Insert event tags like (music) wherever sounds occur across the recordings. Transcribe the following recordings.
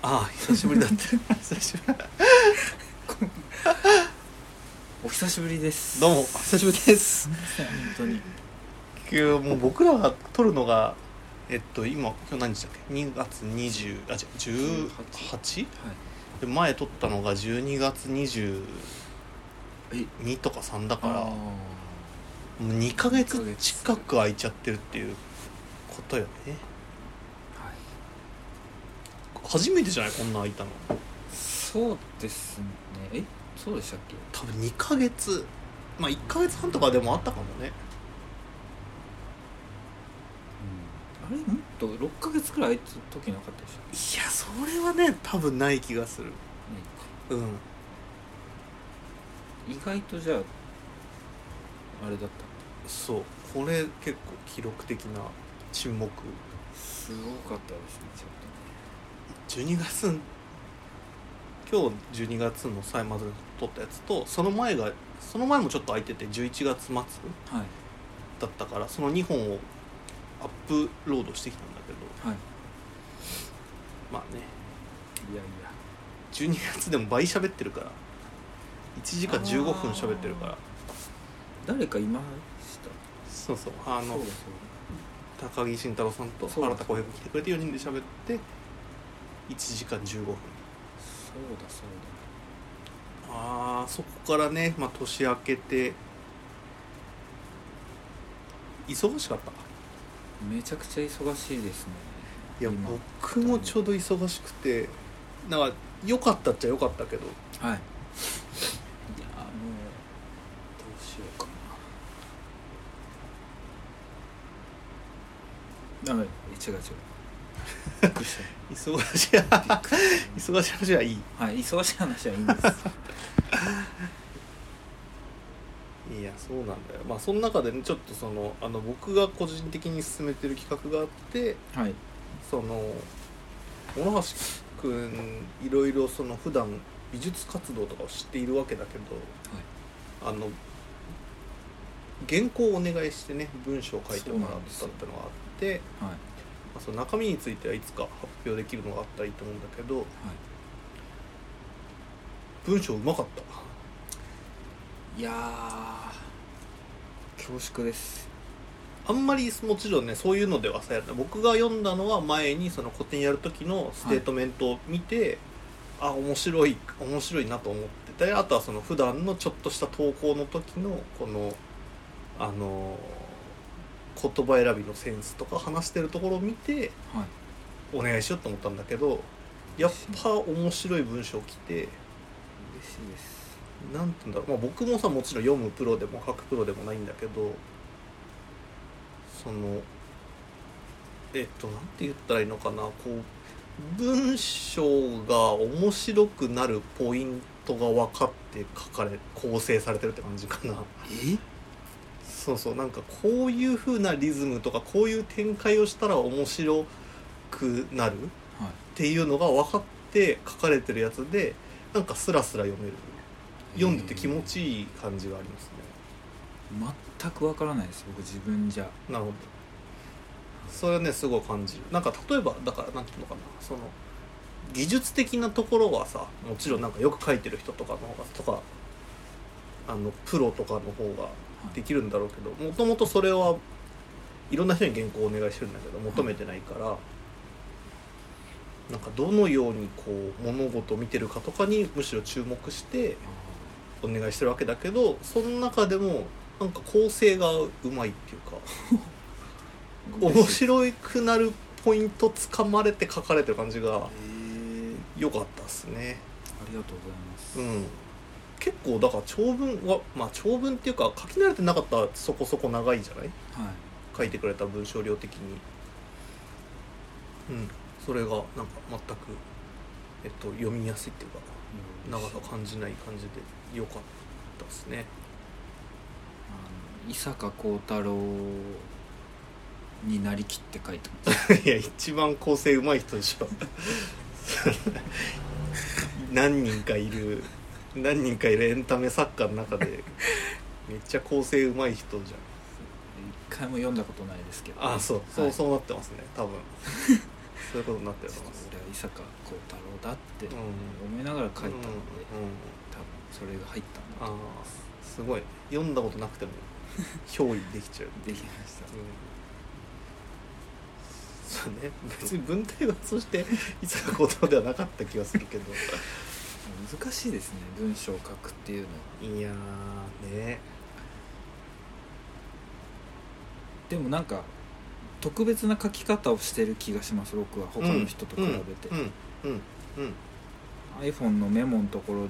ああ久しぶりだった久しぶり。お久しぶりです。どうも久しぶりです。本当に。今日もう僕らが撮るのがえっと今今日何日だっけ？2月20あ違う 18? はい。で前撮ったのが12月22え？とか3だからあもう2ヶ月二ヶ月。近く空いちゃってるっていうことよね初めてじゃない？こんな空いたの。そうですね。え？そうでしたっけ？多分2ヶ月。まあ1ヶ月半とかでもあったかもね。あれ？もっと6ヶ月くらい空いた時なかったでしいやそれはね多分ない気がする。ょうん。意外とじゃああれだったそう。これ結構記録的な沈黙。すごかったですね12月今日12月の最末で撮ったやつとその前がその前もちょっと空いてて11月末だったからその2本をアップロードしてきたんだけどはい。まあね。いやいや。12月でも倍喋ってるから。1時間15分喋ってるから。誰かいました？そうそう。あの高木慎太郎さんと新田浩平君来てくれて4人で喋って1時間15分。そうだそうあーそこからね、まあ、年明けて。忙しかった？だめちゃくちゃ忙しいですね。いや今。僕もちょうど忙しくて。なんか良かったっちゃ良かったけど。はい。いやもうどうしようかな。あ違う違う忙しい。忙しい話はいい。たはい忙しい話はいいんです。いやそうなんだよ。まあその中でねちょっとそのあの僕が個人的に進めてる企画があってはい。その小野橋君いろいろその普段美術活動とかを知っているわけだけどあの原稿をお願いしてね文章を書いてもらったってのがあってはい。まあ、その中身についてはいつか発表できるのがあったらいいと思うんだけどはい。文章うまかった。いやー恐縮です。あんまりもちろんねそういうのではさや僕が読んだのは前にその個展やる時のステートメントを見て、あ面白い面白いなと思っててあとはその普段のちょっとした投稿の時のこのあの言葉選びのセンスとか話してるところを見てはいお願いしようと思ったんだけどやっぱ面白い文章来て嬉しいです。なんて言うんだろう、まあ、僕もさもちろん読むプロでも書くプロでもないんだけどそのえっとなんて言ったらいいのかな。こう文章が面白くなるポイントが分かって書かれ構成されてるって感じかな。え？そうそうなんかこういう風なリズムとかこういう展開をしたら面白くなるはい。っていうのが分かって書かれてるやつでなんかスラスラ読める。読んでて気持ちいい感じがありますね。全くわからないです僕自分じゃ。なるほど。それはねすごい感じる。なんか例えばだからなんていうのかな。その技術的なところはさもちろんなんかよく書いてる人とかの方がとかあのプロとかの方ができるんだろうけどもともとそれはいろんな人に原稿をお願いしてるんだけど求めてないから、なんかどのようにこう物事を見てるかとかにむしろ注目してお願いしてるわけだけどその中でもなんか構成がうまいっていうか (laughs) 面白くなるポイントつかまれて書かれてる感じがえー、良かったですね。ありがとうございます、うん結構だから長文はまあ長文っていうか書き慣れてなかったらそこそこ長いじゃない？はい。書いてくれた文章量的に。うん。それがなんか全く、えっと、読みやすいっていうか長さ感じない感じで良かったですね。伊坂幸太郎になりきって書いてます (laughs) いや一番構成うまい人でしょ。(laughs) 何人かいる何人かいるエンタメ作家の中で (laughs) めっちゃ構成うまい人じゃん。一回も読んだことないですけど。あそう。そう、はい。そうなってますね。多分。(laughs) そういうことになってるちょっとと思います俺は伊坂幸太郎だってうん。思いながら書いたので、うんうん。多分それが入ったんだああすごい。読んだことなくても (laughs) 憑依できちゃう。できました。そうね。別に文体はそしていつかことではなかった気がするけど難しいですね文章を書くっていうの。はいやーね。でもなんか特別な書き方をしてる気がします僕は。他の人と比べて、うんうん iPhone のメモのところに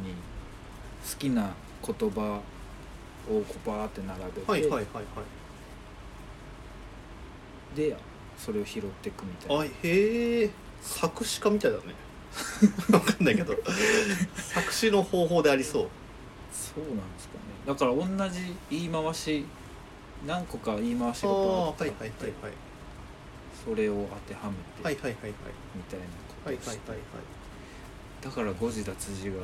好きな言葉をこうバーって並べて、はいはいはいでそれを拾っていくみたいな。はいあへえ作詞家みたいだね (laughs) わかんないけど。作詞の方法でありそう。そうなんですかね。だから同じ言い回し何個か言い回しがはあっていはいはいはい。それを当てはめてはいはいはいはい。みたいなことをして。はいはいはいはい。だから誤字脱字が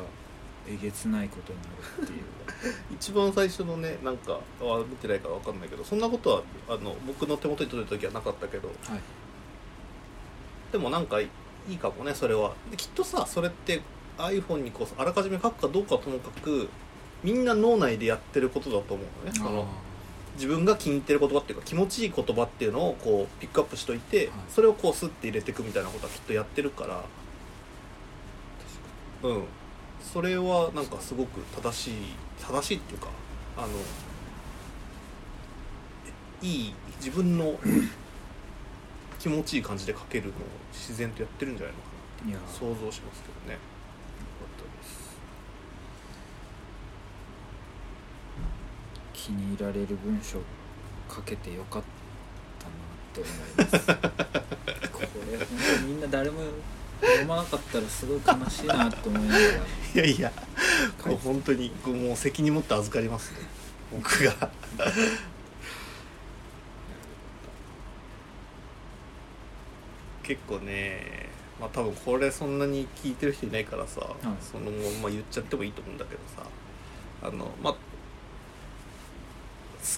えげつないことになるっていう。(laughs) 一番最初のねなんかは見てないからわかんないけどそんなことはあの僕の手元に届いた時はなかったけど。はい。でもなんかいいかもねそれは。できっとさそれって iPhone にこうあらかじめ書くかどうかはともかくみんな脳内でやってることだと思うのね。その自分が気に入ってる言葉っていうか気持ちいい言葉っていうのをこうピックアップしといて、はい。それをこうスッて入れていくみたいなことはきっとやってるから。うん。それはなんかすごく正しい正しいっていうかあのいい自分の気持ちいい感じで書けるのを自然とやってるんじゃないのかいや。な想像しますけどね。気に入られる文章書けてよかったなって思います。(laughs) これ本当にみんな誰も読まなかったらすごい悲しいなって思いながら。いやいや書いて本当にもう責任持って預かりますね。僕が結構ねまあ多分これそんなに聞いてる人いないからさ、そのまま言っちゃってもいいと思うんだけどさあのまあ好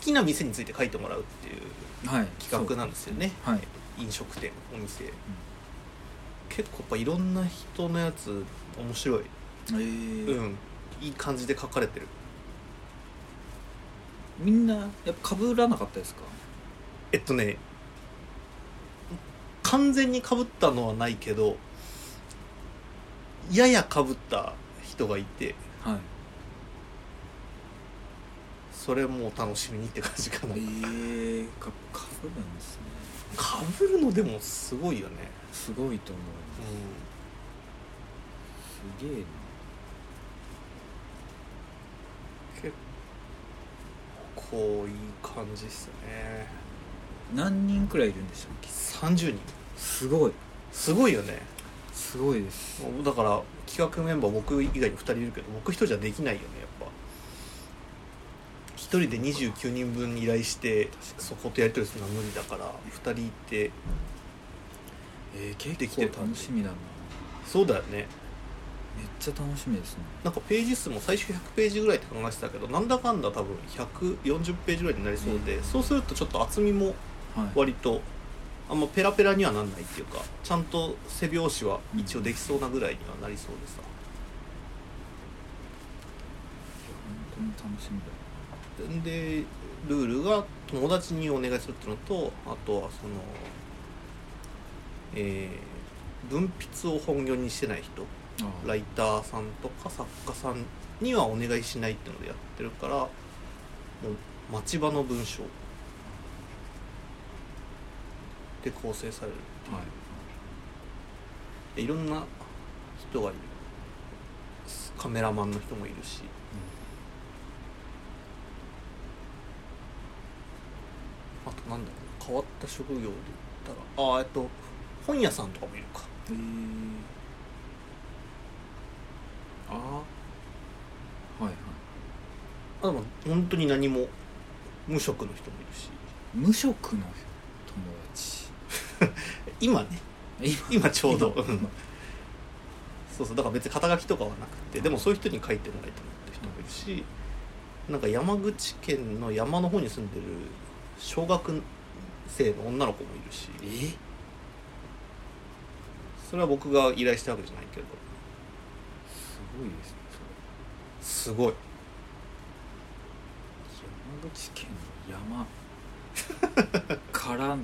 きな店について書いてもらうっていうはい企画なんですよね。はい。飲食店お店、結構やっぱいろんな人のやつ面白い。えー。うん。いい感じで書かれてる。みんなやっぱ被らなかったですか？えっとね完全にかぶったのはないけどややかぶった人がいてはい。それも楽しみにって感じかな。えー、か被るんですね。かぶるのでもすごいよね。すごいと思ううすげえん結構いい感じっすね。な何人くらいいるんでしたっけ？30人。すごい。すごいよね。すごいです。だから企画メンバー僕以外に2人いるけど僕一人じゃできないよねやっぱ。一人で29人分依頼してそことやり取りするのは無理だから2人いてえー、結できてる構楽しみだな。そうだよね。めっちゃ楽しみですね。なんかページ数も最初100ページぐらいって考えてたけどなんだかんだ多分140ページぐらいになりそうで、うん。そうするとちょっと厚みもはい割とあんまペラペラにはなんないっていうかちゃんと背拍子は一応できそうなぐらいにはなりそうでさ、本当に楽しみだでルールが友達にお願いするっていうのとあとはそのえー文筆を本業にしてない人あライターさんとか作家さんにはお願いしないっていうのでやってるからもう町場の文章で構成されるっていい。ろんな人がいる。カメラマンの人もいるし。あとなんだろう変わった職業で言ったらああえっと本屋さんとかもいるか。へえああはいはい。あでも本当に何も無職の人もいるし。無職の友達今ね。今。今ちょうど。そうそう。だから別に肩書きとかはなくてでもそういう人に書いてもらいたいって人もいるしなんか山口県の山の方に住んでる小学生の女の子もいるし。え？それは僕が依頼したわけじゃないけど。すごいですねすごい。山口県の山。(laughs) から好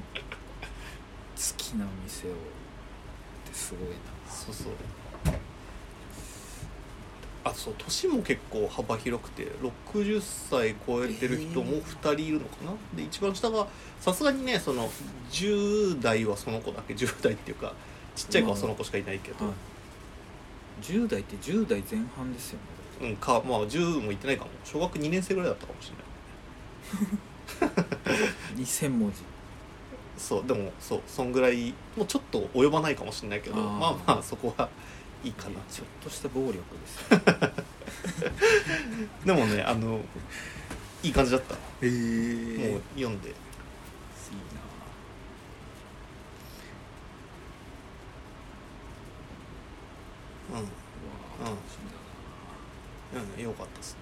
きな店をってすごいな。そうそうあそう年も結構幅広くて60歳超えてる人も2人いるのかな、で一番下がさすがにねその10代はその子だけ10代っていうかちっちゃい子はその子しかいないけど、はい。10代って10代前半ですよね。うんかまあ10もいってないかも。小学2年生ぐらいだったかもしれない。(laughs) 2000文字そうでもそうそんぐらいもうちょっと及ばないかもしれないけどあー。まあまあそこはいいかな。ちょっとした暴力です。よ (laughs) でもねあのいい感じだった、ええもう読んで。いいうん。なうわうん楽しみだな。うん。よかったですね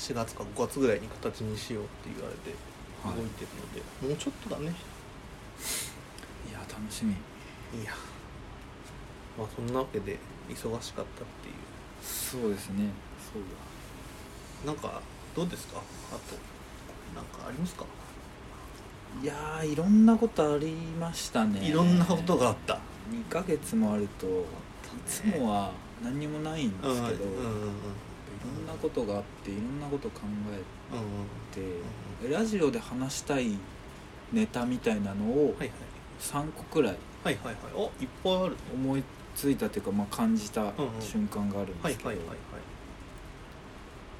4月か5月ぐらいに形にしようって言われて動はい。いてるので、もうちょっとだね。いや楽しみ。いや。まあそんなわけで忙しかったっていそうですね。そううなんかどうですか？あとなんかありますか？だいやーいろんなことありましたね。いろんなことがあった。2ヶ月もあるといつもは何にもないんですけど、うんうんうんうんいろんなことがあっていろんなこと考えて、ラジオで話したいネタみたいなのをはい3個くらいはいはいはい。はいおいっぱいある。思いついたというか、まあ、感じた瞬間があるんですけど、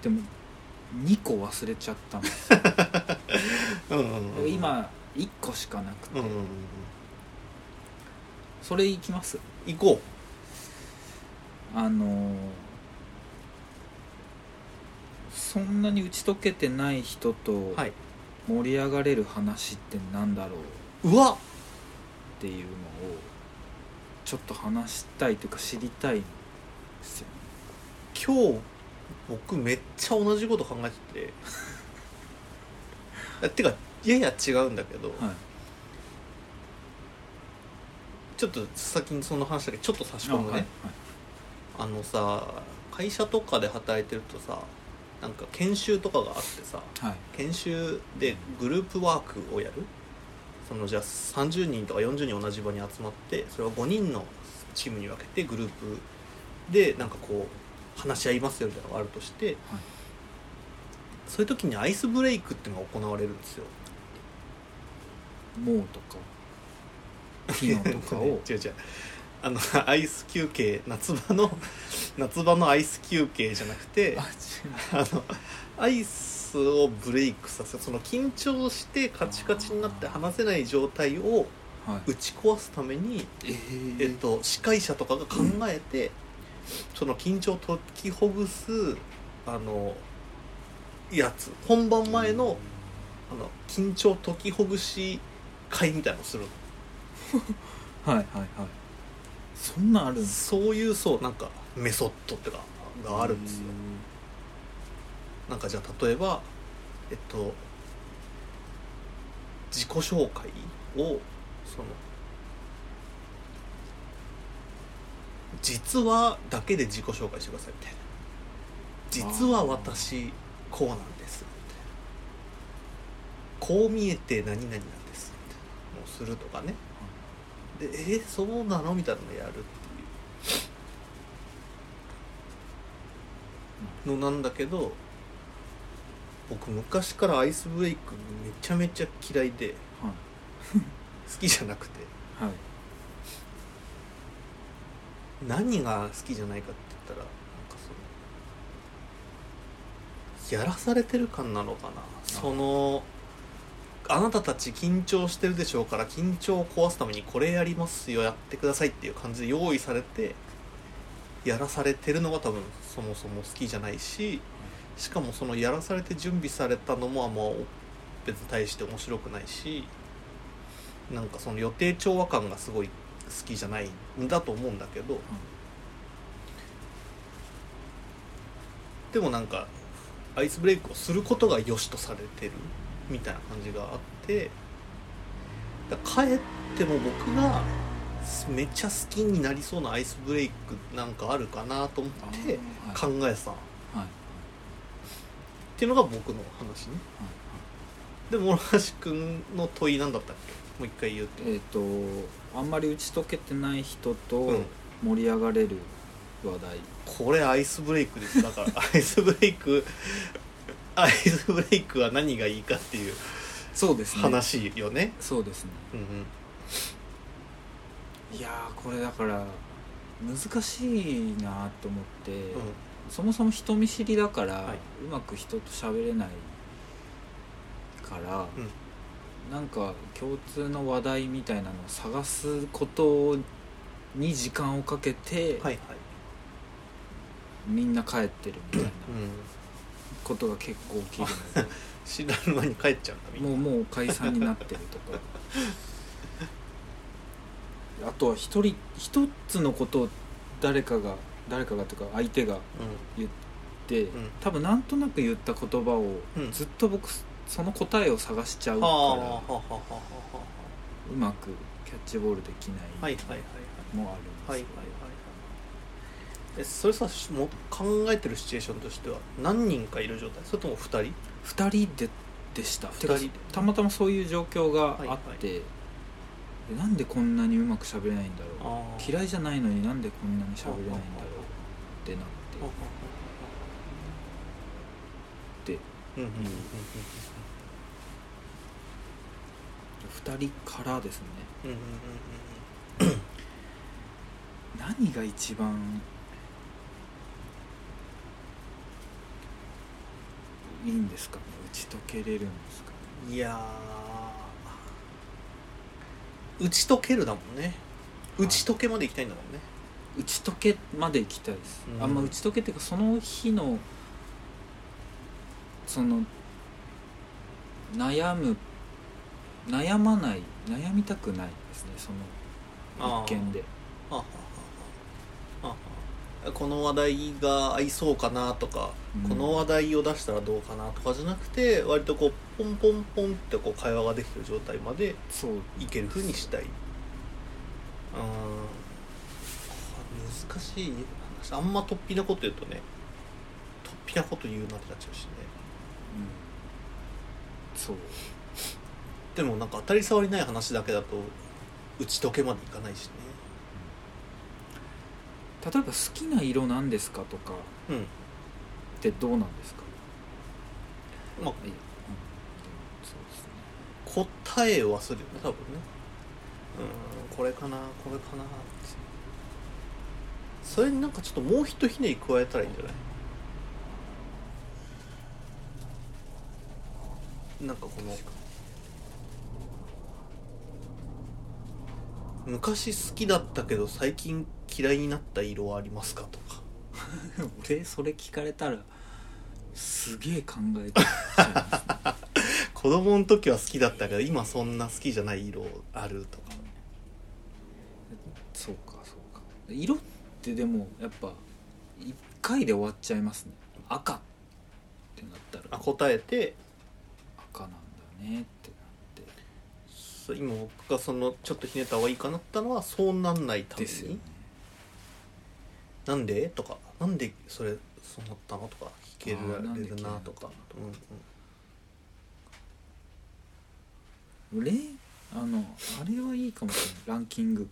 でも2個忘れちゃったんですよ。(laughs) 今1個しかなくて、それいきます？行こあのーそんなに打ち解けてない人とうはい。盛り上がれる話ってなんだろううわっ！ていうのをちょっと話したいというか知りたいんですよ今日僕めっちゃ同じこと考えてて。(laughs) あてかやや違うんだけど、はい。ちょっと先にその話だけちょっと差し込むね。あはい。あのさ会社とかで働いてるとさなんか研修とかがあってさはい。研修でグループワークをやる。そのじゃあ30人とか40人同じ場に集まってそれは5人のチームに分けてグループでなんかこう話し合いますよみたいなのがあるとして、そういう時にアイスブレイクっていうのが行われるんですよ。モーとか (laughs) ピノとかを。違う違うあの (laughs) アイス休憩夏場の (laughs) 夏場のアイス休憩じゃなくてああのアイスをブレイクさせその緊張してカチカチになって話せない状態を打ち壊すために、ええっと、司会者とかが考えて、その緊張を解きほぐすあのやつ。本番前のあの緊張解きほぐし会みたいなのをするの。(laughs) はいはいはいそんなんあるそういうそうなんかメソッドってかがあるんですよ。なんかじゃあ例えばえっと自己紹介をその実はだけで自己紹介してくださいみたいな。実は私こうなんですみたいな。こう見えて何々なんですみたいな。のをするとかね。でえーそうなの？みたいなのやる。っていうのなんだけど僕昔からアイスブレイクめちゃめちゃ嫌いではい。好きじゃなくて。はい。何が好きじゃないかって言ったらなんかそのやらされてる感なのかな。そのあなたたち緊張してるでしょうから緊張を壊すためにこれやりますよやってくださいっていう感じで用意されてやらされてるのが多分そもそも好きじゃないししかもそのやらされて準備されたのもあんま別に対して面白くないしなんかその予定調和感がすごい好きじゃないんだと思うんだけど、でもなんかアイスブレイクをすることが良しとされてる。みたいな感じがあって帰っても僕がめっちゃ好きになりそうなアイスブレイクなんかあるかなと思ってあ考えてたっはい。はいていうのが僕の話ね。で諸橋君の問いなんだったっけ？もう一回言うと。えっ、とあんまり打ち解けてない人うとん。盛り上がれる話題、これアイスブレイクです。だからアイスブレイクアイスブレイクは何がいいかっていうそうですね。話よね。そうですね。うんうん。いやーこれだから難しいなと思って、うん。そもそも人見知りだから、はい。うまく人と喋れないから、なんか共通の話題みたいなのを探すことに時間をかけて、はいはい。みんな帰ってるみたいな。うんことが結構起きる知らぬ間に帰っちゃうんだもうもう解散になってるとか。あとは一人一つのことを誰かが誰かがというか相手が言って、ん。多分なんとなく言った言葉をうん。ずっと僕その答えを探しちゃうから、はあはあはあはあはうまくキャッチボールできないあはいはいはいはい。もあるんですはいはいはいはいえそれさしもう考えてるシチュエーションとしては何人かいる状態？それとも2人？2人ででした。てか二人たまたまそういう状況があって、はい。はいでなんでこんなにうまく喋れないんだろう？嫌いじゃないのになんでこんなに喋れないんだろう？ってなって。でうんうんうん2人からですね。うんうん。(coughs) 何が一番いいんですかね。打ち解けれるんですかね。うんいやー。打ち解けるだもんね。打ち解けまで行きたいんだもんね。打ち解けまで行きたいです、うん。あんま打ち解けっていうかその日のその悩む悩まない悩みたくないですね。その一件で。はあこの話題が合いそうかなとか、うんこの話題を出したらどうかなとかじゃなくて割とこうポンポンポンってこう会話ができてる状態までいける風にしたい。うん難しい話。あんま突飛なこと言うとね突飛なこと言うなってなっちゃうしね。うん。そう。でもなんか当たり障りない話だけだと打ち解けまでいかないしね。例えば好きな色なんですかとか。うんってどうなんですか？まあうん。そうですね。答えはするよね多分ね。うん。これかなこれかなって。それになんかちょっともうひとひねり加えたらいいんじゃない？なんかこの昔好きだったけど最近嫌いになった色はありますかと。か (laughs) 俺それ聞かれたらすげえ考えちゃいますね (laughs) 子供の時は好きだったけど今そんな好きじゃない色あるとか。そうかそうか。色ってでもやっぱ1回で終わっちゃいますね。赤ってなったら。あ答えて。赤なんだねってなって。そう今僕がそのちょっとひねった方がいいかなったのはそうなんないために。ね。なんで？とかなんでそれそうなったの？とか聞けるあーなんでれるなとかうんうん。俺あのあれはいいかもしれない。ランキング。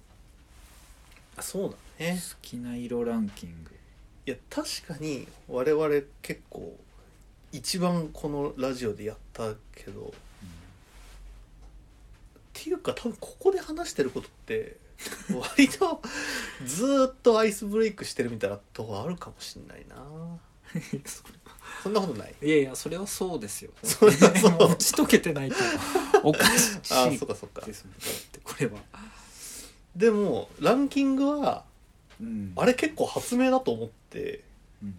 あそうだ好ねきな色ランキング。いや確かに我々結構一番このラジオでやったけど。っていうか多分ここで話してることって (laughs) 割とずーっとアイスブレイクしてるみたいなとこあるかもしんないな。(laughs) そんなことない？いやいやそれはそうですよ。(laughs) そうそう打ち解けてないと。おかしい。あそっかそっか。ですもん。だってこれは、でもランキングはうん。あれ結構発明だと思ってうん。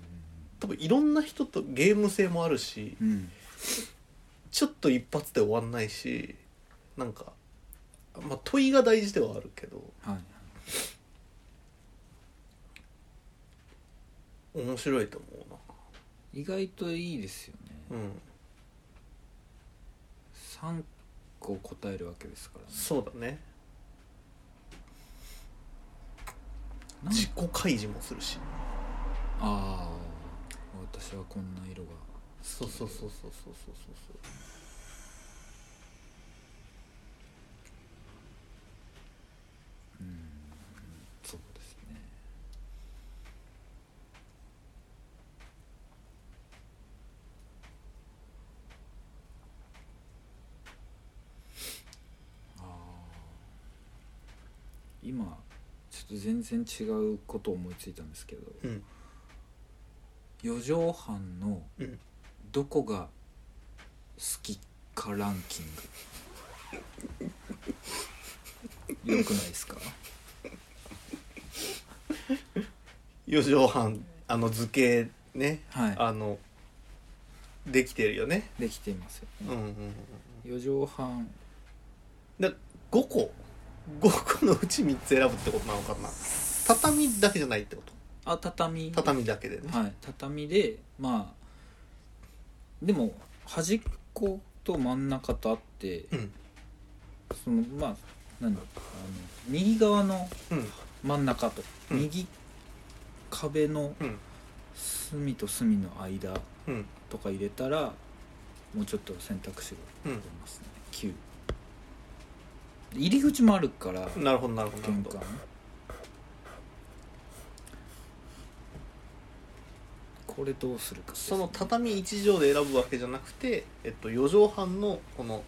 多分いろんな人とゲーム性もあるしうんうん。ちょっと一発で終わんないしなんかまあ問いが大事ではあるけどはい面白いと思う意外といいですよね。なうん。3個答えるわけですからね。そうだね。自己開示もするし。ああ私はこんな色がそうそうそうそうそうそうそううんそうですねああ今ちょっと全然違うことを思いついたんですけどうん。四畳半のうん。どこが好きかランキング？(laughs) よくないですか？四畳半あの図形ねはい。あのできてるよね。できていますようんうんうん四畳半。で5個？5個のうち3つ選ぶってことなのかな？畳だけじゃないってこと？あ畳。畳だけでね。はい畳でまあでも端っこと真ん中とあってうん。そのまあ何だあの右側のうん。真ん中と、うん。右壁のうん。隅と隅の間うん。とか入れたらもうちょっと選択肢がうん出ますね、9入り口もあるからなるほどなるほど。玄関。これどうするかその畳1畳で選ぶわけじゃなくて、えっと、4畳半のこの、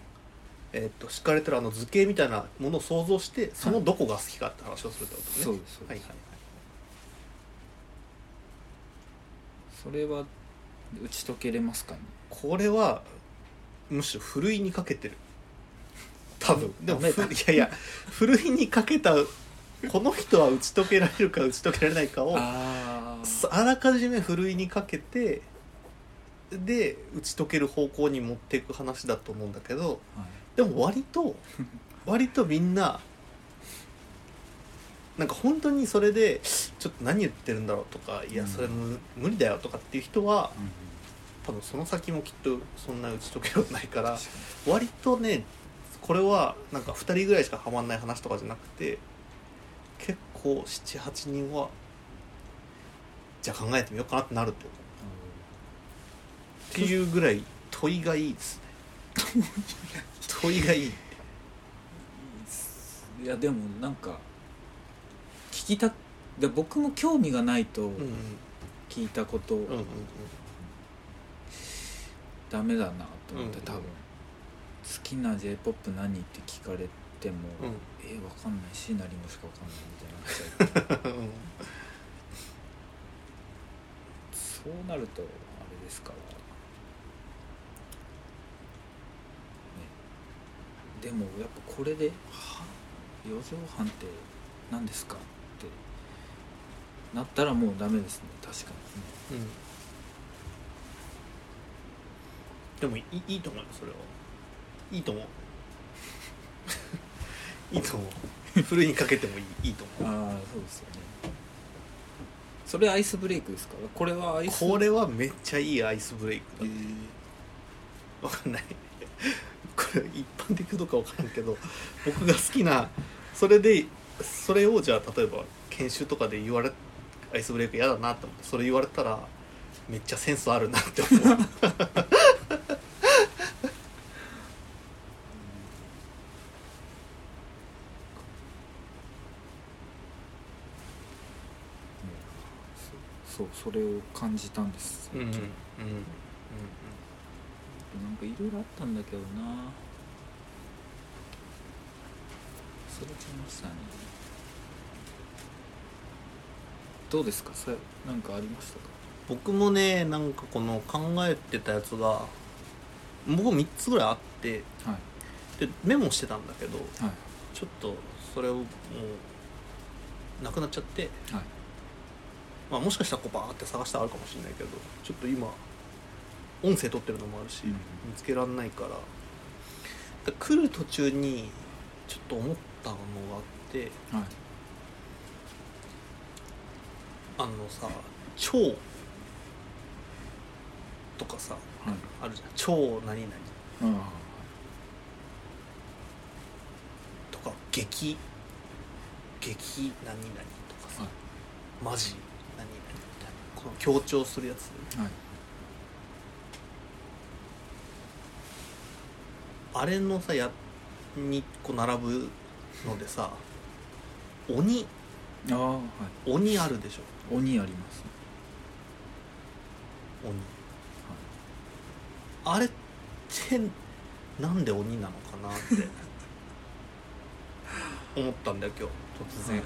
えっと、敷かれてるあの図形みたいなものを想像してそのどこが好きかって話をするってことね、そうですそうです、はいはい。それは打ち解けれますかね？これはむしろふるいにかけてる多分。でもいやいやふるいにかけたこの人は打ち解けられるか打ち解けられないかをああらかじめふるいにかけてで打ち解ける方向に持っていく話だと思うんだけどはい。でも割と割とみんななんか本当にそれでちょっと何言ってるんだろうとかいやうん。それ無無理だよとかっていう人はうん。多分その先もきっとそんな打ち解けようないから割とねこれはなんか2人ぐらいしかハマんない話とかじゃなくて結構78人はじゃあ考えてみようかなってなるってっていうぐらい問いがいいですね。問いがいいにいやでもなんか聞きたで僕も興味がないとうんうん。聞いたことうんうんうん。ダメだなと思って、うん多分。好きな j p o p 何って聞かれても、うん。えわかんない椎名林檎しかわかんないみたいになっちゃう。うん。そうなるとあれですから、ね、でもやっぱこれで「は四畳半って何ですか?」ってなったらもうダメですね。確かに。ねうん。でもいいいいと思うよそれはいいと思う。(laughs) いいと思う。ふるいにかけてもいいいいと思う。ああそうですよね。それアイスブレイクですか？これはアイス？これはめっちゃいいアイスブレイクだ。えわかんない。これ一般的かどうかわからんけど僕が好きなそれでそれをじゃあ例えば研修とかで言われアイスブレイク嫌だなって思ってそれ言われたらめっちゃセンスあるなって思う (laughs) そうそうそれを感じたんです。うんうんうん最近なんかいろいろあったんだけどな。忘れちゃいましたねどうですか？さなんかありましたか？僕もねなんかこの考えてたやつが僕3つぐらいあってはい。でメモしてたんだけどはい。ちょっとそれをもうなくなっちゃってはいまあ、もしかしたらこうバーって探したらあるかもしれないけどちょっと今音声取ってるのもあるし、うん。見つけられないから。で来る途中にちょっと思ったのがあってはい。あのさ「超」とかさはい。あるじゃん「超何々」あ激激何々とかさ、はい。マジたいなこの強調するやつ。はい。あれのさやにこう並ぶのでさ鬼。ああはい。鬼あるでしょ。鬼あります鬼、あれってなんで鬼なのかなって思ったんだよ今日。突然、はい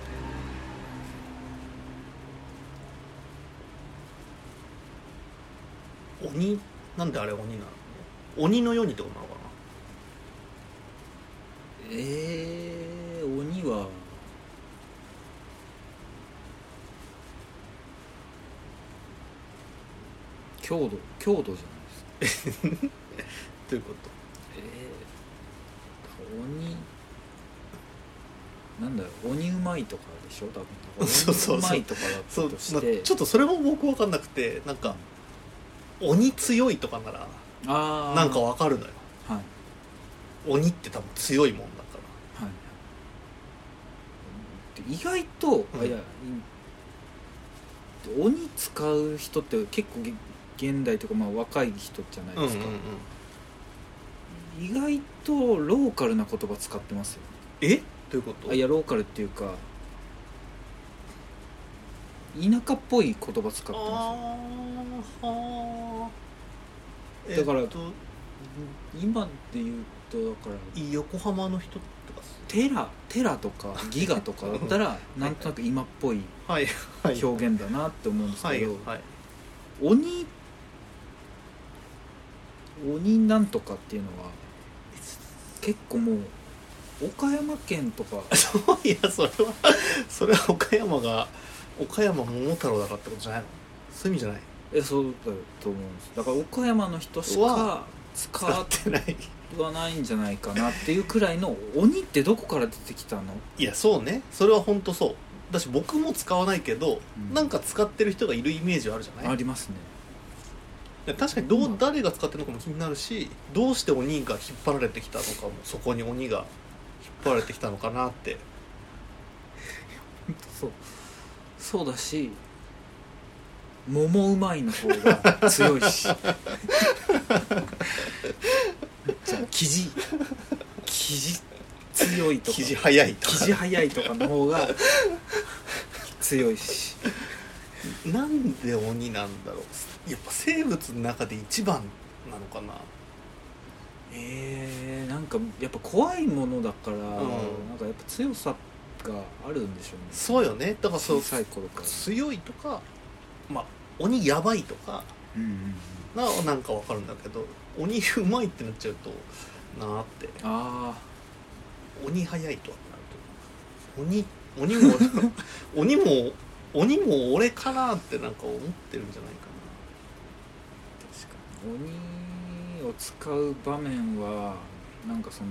鬼なんであれ鬼なの？鬼のようにってことなのかえー、鬼は強度強度じゃないですか。(laughs) なということ？えー、鬼なんだろう鬼うまいとかでしょ？多分。そうそうそう鬼うまいとかだったそうとしなてちょっとそれも僕分かんなくてなんか鬼強いとかならああなんか分かるのよ。はい。鬼って多分強いもんだかはい。で意外と、うん。あいやい鬼使う人って結構げ現代というかまあ若い人じゃないですか、うん意外とローカルな言葉使ってますよえ？どういうこと？あいやローカルっていうか田舎っぽい言葉使ってますよ。あーはーだからえっと今で言うとだから横浜の人とかテラテラとか (laughs) ギガとかだったらなんとなく今っぽいはい。はい。表現だなって思うんですはいけど、はい。鬼鬼なんとかっていうのは結構もう岡山県とか (laughs) そういやそれはそれは岡山が岡山桃太郎だからってことじゃないの？そういう意味じゃないえそうだと思うんです。だから岡山の人しかは使使ってないわないんじゃないかなっていうくらいの鬼ってどこから出てきたの？い。やそうね。それは本当そう。だし僕も使わないけど、うん。なんか使ってる人がいるイメージはあるじゃない？ありますね。で確かにどう誰が使ってるのかも気になるしどうして鬼が引っ張られてきたのかもそこに鬼が引っ張られてきたのかなって。そう。そうだし桃うまいの方が強いし。じゃあ生地生地強いとか。生地早いと生地早いとかの方が強いし。なんで鬼なんだろう。やっぱ生物の中で一番なのかな。えー、なんかやっぱ怖いものだから、ん。なんかやっぱ強さがあるんでしょうね。そうよね。だからそう強いとかまあ鬼やばいとかうんうんうん。ななんかわかるんだけど鬼うまいってなっちゃうとなーって。あ鬼早いとはなると。鬼鬼も (laughs) 鬼も鬼も俺かなってなんか思ってるんじゃないかあ確かに。鬼を使う場面はなんかその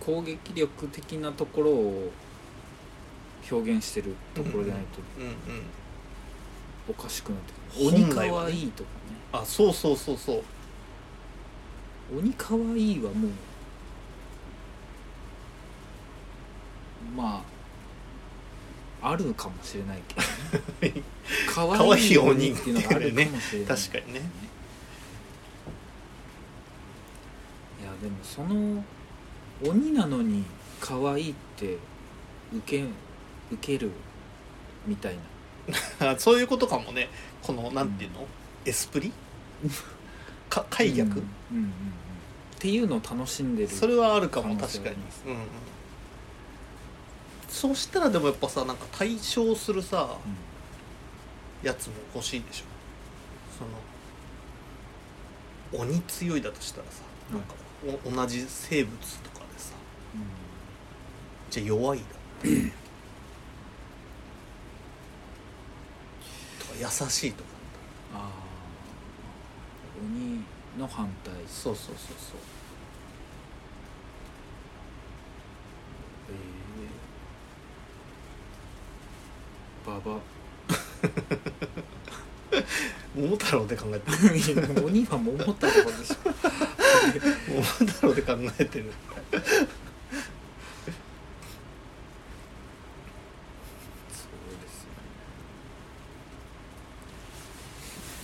攻撃力的なところを表現してるところでないと。なうんうんおかしくなってくる、鬼かわいいとかね。あそうそうそうそう。鬼かわいいはもうまああるかもしれないけどね。(laughs) かわいい鬼っていうのがあるかもしれない確かにね。いやでもその鬼なのに可愛いって受け受けるみたいな。あ (laughs) そういうことかもね。このなんていうの、エスプリ？か快逆、うんうんうんうん。っていうのを楽しんでる。それはあるかも確かに。うんうん。そうしたらでもやっぱさなんか対象するさやつも欲しいでしょ？その鬼強いだとしたらさなんかお同じ生物とかでさうん。じゃあ弱いだとか (laughs) 優しいとかああ鬼の反対。そうそうそう。そうえー、ババ。(laughs) (laughs) 桃太郎で考えてる。鬼は桃太郎でしょ。桃太郎で考えてる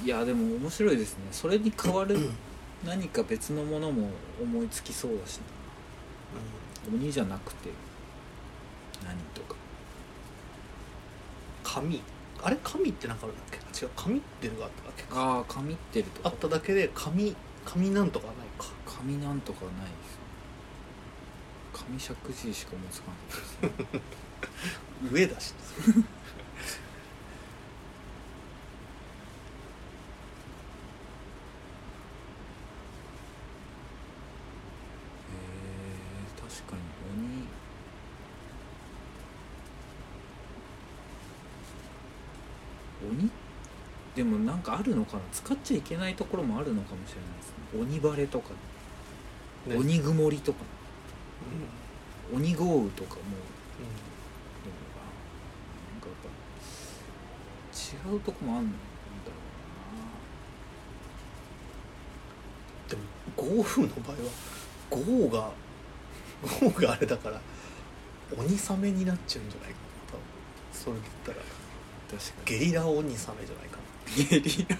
いやでも面白いですね。それに代わる何か別のものも思いつきそうだしな。鬼じゃなくて何とか。紙あれ？紙ってなんかあるんだっけ？違う。紙っていうのがあっただけか。ああ紙ってるとかあっただけで紙紙なんとかないか。紙なんとかないです。紙石神井しか思いつかなかったですね。(laughs) 上だしへえ確かに鬼鬼でもなんかあるのかな？使っちゃいけないところもあるのかもしれないですね。鬼晴れとか、ね。鬼曇りとか。うん。鬼豪雨とかも。うでもなんかやっぱ違うとこもあるんだろんでも豪雨の場合は豪雨が豪雨があれだから鬼雨になっちゃうんじゃないかな。多分。それで言ったら。ゲリラ鬼雨じゃないかにゲリラ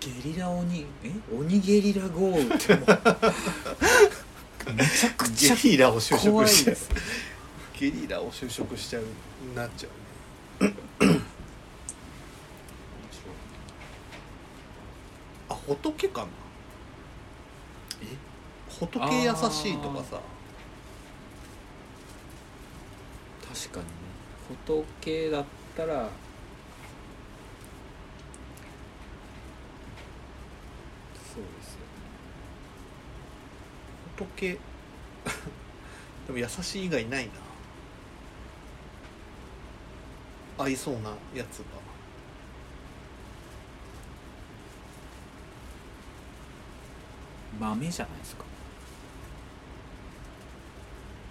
ゲリラ鬼え鬼ゲリラ豪雨ってもうめちゃくちゃゲリラを就怖い職しちゃうすゲリラを就職しちゃうなっちゃうあ仏かなえ仏優しいとかさ確かにね仏だったらそうですよ仏 (laughs) でも優しい以外ないな。合いそうなやつが豆じゃないですか。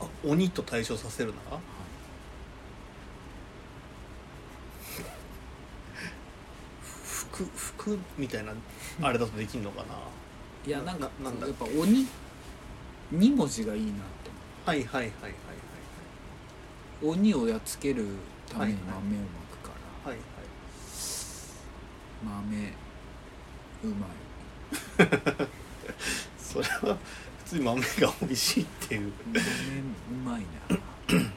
あ鬼と対処させるなら？服服みたいなあれだとできんのかな。いやなんかななんだ？やっぱ鬼2文字がいいなって。はいはいはいはいはい。鬼をやっつけるために豆をまくから、はいはい。豆うまい。(laughs) それは普通に豆が美味しいっていう。豆うまいな。(laughs)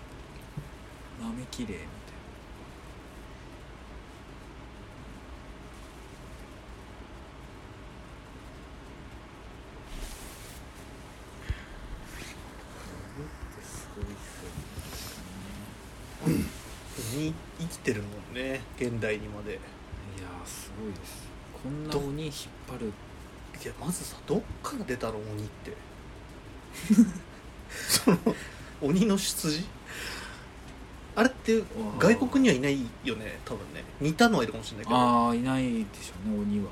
豆きれいなすごいっすよね鬼生きてるもんね現代にまで。いやーすごいです。こんな鬼引っ張る。いやまずさどっから出たの鬼って。(laughs) その鬼の出自？あれって外国にはいないよね多分ね。似たのはいるかもしれないけど。ああいないでしょうね鬼は。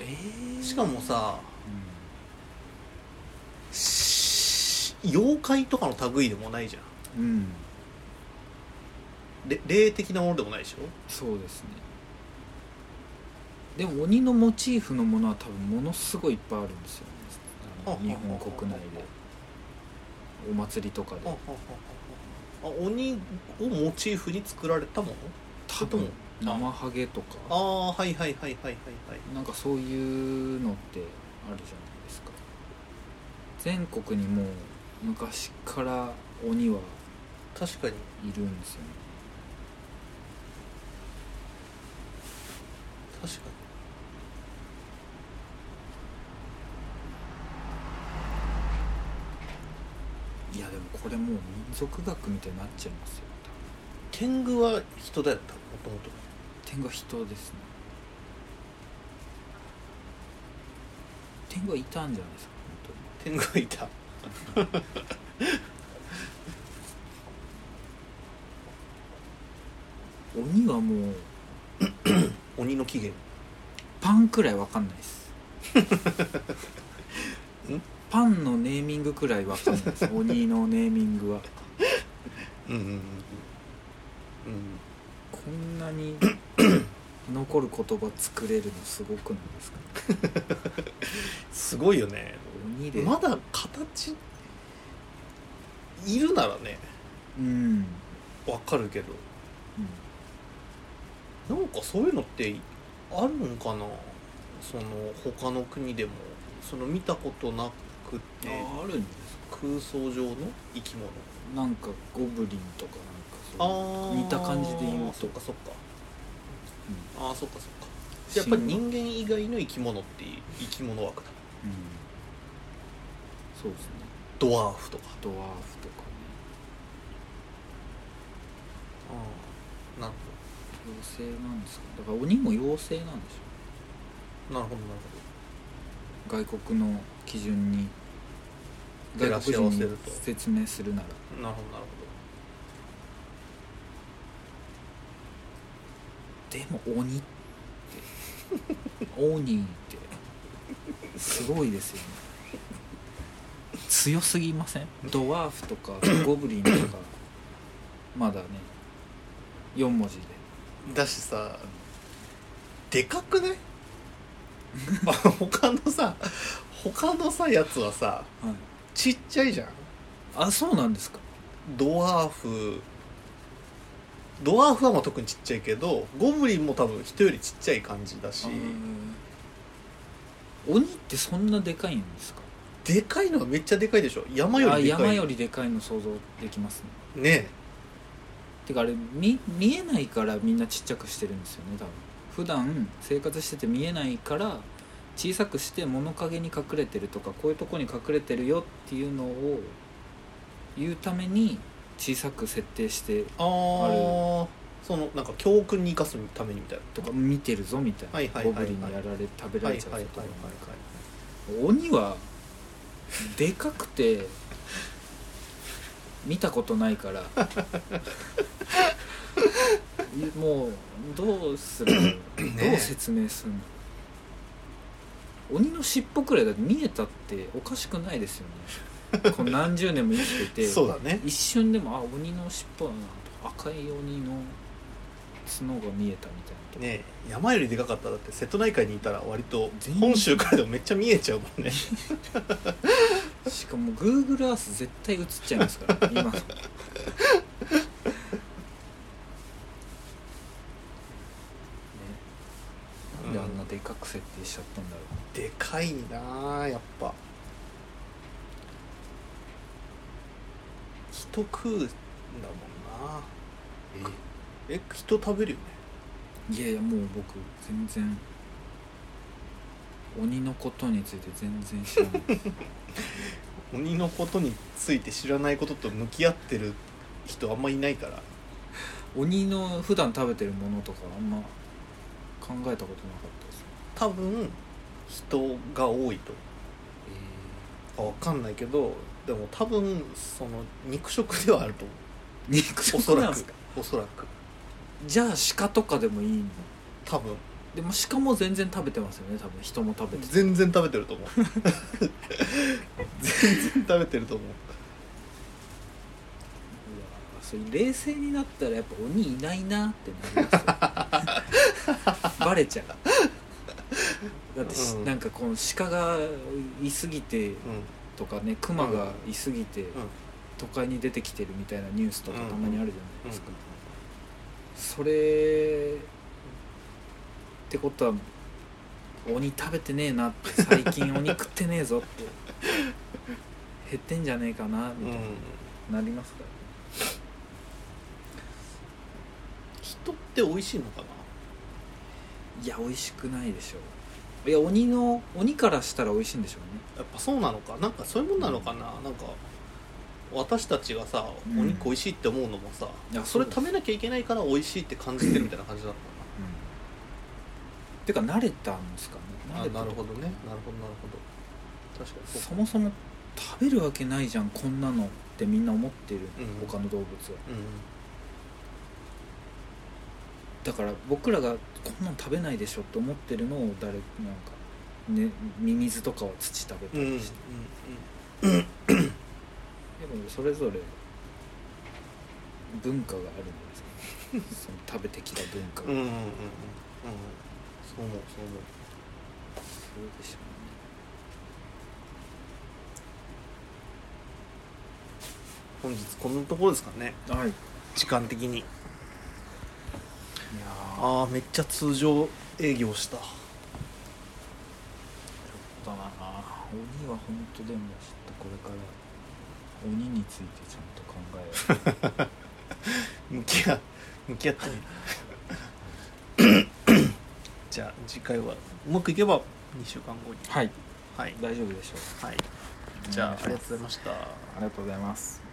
ええしかもさ妖怪とかの類でもないじゃん。うん、うん、れ霊的なものでもないでしょ？そうですね。でも鬼のモチーフのものは多分ものすごいいっぱいあるんですよね。日本国内で。お祭りとかで。ああああ鬼をモチーフに作られたもの？多分。あ生ハゲとか。ああはいはいはいはいはいはい。なんかそういうのってあるじゃないですか。全国にもう昔から鬼は確かに。いるんですよね。確かいやでもこれもう民族学みたいになっちゃいますよ。に天狗は人だよ多分もともと天狗は人ですね。天狗はいたんじゃないですか？天狗はいた。本当に (laughs) 鬼はもう (coughs) 鬼の起源。パンくらいわかんないです。(laughs) ん？パンのネーミングくらいわかんないです。(laughs) 鬼のネーミングは。うんうんうん。うん。こんなに (coughs) 残る言葉作れるのすごくないですか？すごいよね鬼で、まだ形いるならねうん。わかるけど。うん。なんかそういうのってあるんかな？その他の国でも。その見たことなくて。ああるんです空想上の？生き物。なんかゴブリンとかなんかそうあ似た感じで言うと。そっかそっか。うああそっかそっか。やっぱり人間以外の生き物っていう生き物枠だ。うんそうですね。ドワーフとか。ドワーフとか。ねああ。なる妖精なんですか？だから鬼も妖精なんでしほどなるほどなるょ外国の基準に外国人に説明するなら。ほどなるほど。なるでも鬼って。(laughs) 鬼って。すごいですよね強すぎません？ドワーフとか (coughs) ゴブリンとか。まだね。4文字で。だしさでかくない？あ (laughs) 他のさ他のさやつはさはい。ちっちゃいじゃん。あそうなんですか。ドワーフ。ドワーフはまあ特にちっちゃいけどゴブリンも多分人よりちっちゃい感じだし。鬼ってそんなでかいんですか？でかいのがめっちゃでかいでしょ？山よありでかい。山よりでかいの想像できますね。ねてかあれ見見えないからみんなちっちゃくしてるんですよね多分。普段生活してて見えないから小さくして物陰に隠れてるとかこういうとこに隠れてるよっていうのを言うために小さく設定してああそのなんか教訓に生かすためにみたいなと？か見てるぞみたいな、ゴブリンにやられ食べらはいれちゃうぞとか。鬼はでかくて見たことないから。い (laughs) もうどうする？どう説明するの？鬼の尻尾くらいだって見えたっておかしくないですよね。この何十年も生きてて (laughs) そうだね。一瞬でもあ鬼の尻尾だなと。か赤い鬼の角が見えたみたいなと。かね山よりでかかったらだって瀬戸内海にいたら割と本州からでもめっちゃ見えちゃうもんね。しかも Google Earth 絶対映っちゃいますから今。(laughs) のであんなでかく設定しちゃったんだろでかいなあやっぱ。人食うんだもんな。え。え人食べるよね。ういやいやもう僕全然鬼のことについて全然知らない (laughs) 鬼のことについて知らないことと向き合ってる人あんまいないから。鬼の普段食べてるものとかあんま考えたことなかったです。多分人が多いと。あ分かんないけどでも多分その肉食ではあると思肉う。おそらく食なんですか？おそらくじゃあ鹿とかでもいいの？多分。でも鹿も全然食べてますよね多分。人も食べてて。全然食べてると思う。全然食べてると思う。それ冷静になったらやっぱ鬼いないなってなりますよ。(laughs) バレちゃう。だってし、うん。なんかこの鹿がいすぎてうん。とかね熊がいすぎてうん。都会に出てきてるみたいなニュースとかうんたまにあるじゃないうん。ですか、それってことは鬼食べてねえなって最近鬼食ってねえぞって。減ってんじゃねえかなみたいな、なりますか？ら人って美味しいのかな？いや美味しくないでしょいや鬼の鬼からしたら美味しいんでしょうね。やっぱそうなのか？なんかそういうもんなのかな、なんか私たちがさうん。お肉美味しいって思うのもさ、いやそれ食べなきゃいけないから美味しいって感じてるみたいな。感じなのかてか慣れたんですかね。れたなるほどね。なるほどなるほど。確かにそもそも食べるわけないじゃんこんなのってみんな思ってる、うん。他の動物は。うんだから僕らがこんなん食べないでしょって思ってるのを誰なんかねミミズとかは土食べたうんうんりして、でもそれぞれ文化があるんですよその食べてきた文化が、うんうんうんうん。うんそう思うそう思う。そうでしょ本日こんなところですかね。うねはい。時間的に。いやあめっちゃ通常営業した。ちょっとな。鬼は本当でもちょっとこれから鬼についてちゃんと考えよう向き合向き合ってね (laughs) じゃあ次回はうまくいけば2週間後に。はい。はい。大丈夫でしょう。はい。じゃあありがとうございました。ありがとうございます